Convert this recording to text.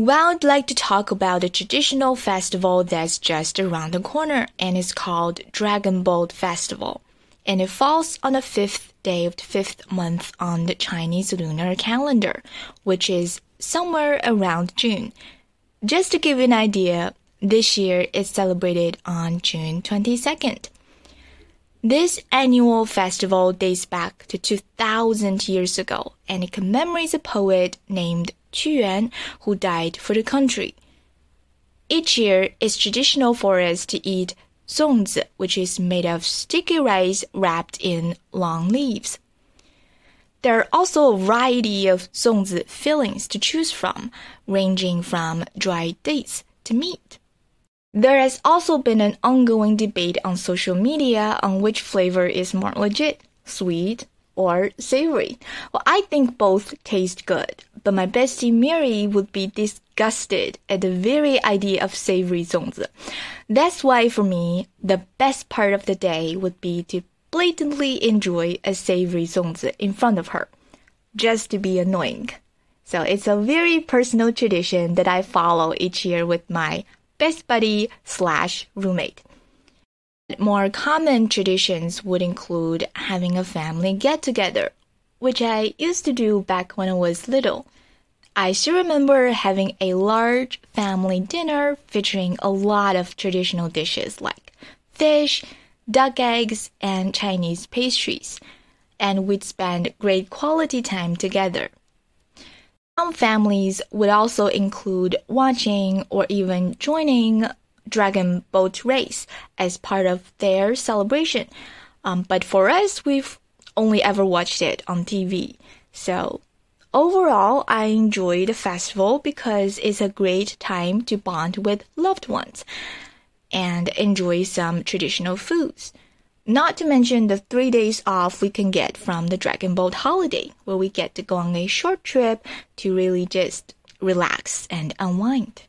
Well, I'd like to talk about a traditional festival that's just around the corner, and it's called Dragon Boat Festival. And it falls on the fifth day of the fifth month on the Chinese lunar calendar, which is somewhere around June. Just to give you an idea, this year it's celebrated on June 22nd. This annual festival dates back to 2000 years ago and it commemorates a poet named Yuan who died for the country. Each year, it's traditional for us to eat zongzi, which is made of sticky rice wrapped in long leaves. There are also a variety of zongzi fillings to choose from, ranging from dried dates to meat. There has also been an ongoing debate on social media on which flavor is more legit, sweet or savory. Well, I think both taste good, but my bestie Mary would be disgusted at the very idea of savory zongzi. That's why for me, the best part of the day would be to blatantly enjoy a savory zongzi in front of her, just to be annoying. So it's a very personal tradition that I follow each year with my best buddy slash roommate. More common traditions would include having a family get together, which I used to do back when I was little. I still remember having a large family dinner featuring a lot of traditional dishes like fish, duck eggs, and Chinese pastries, and we'd spend great quality time together. Some families would also include watching or even joining dragon boat race as part of their celebration. Um, but for us, we've only ever watched it on TV. So overall, I enjoy the festival because it's a great time to bond with loved ones and enjoy some traditional foods. Not to mention the three days off we can get from the Dragon Boat holiday, where we get to go on a short trip to really just relax and unwind.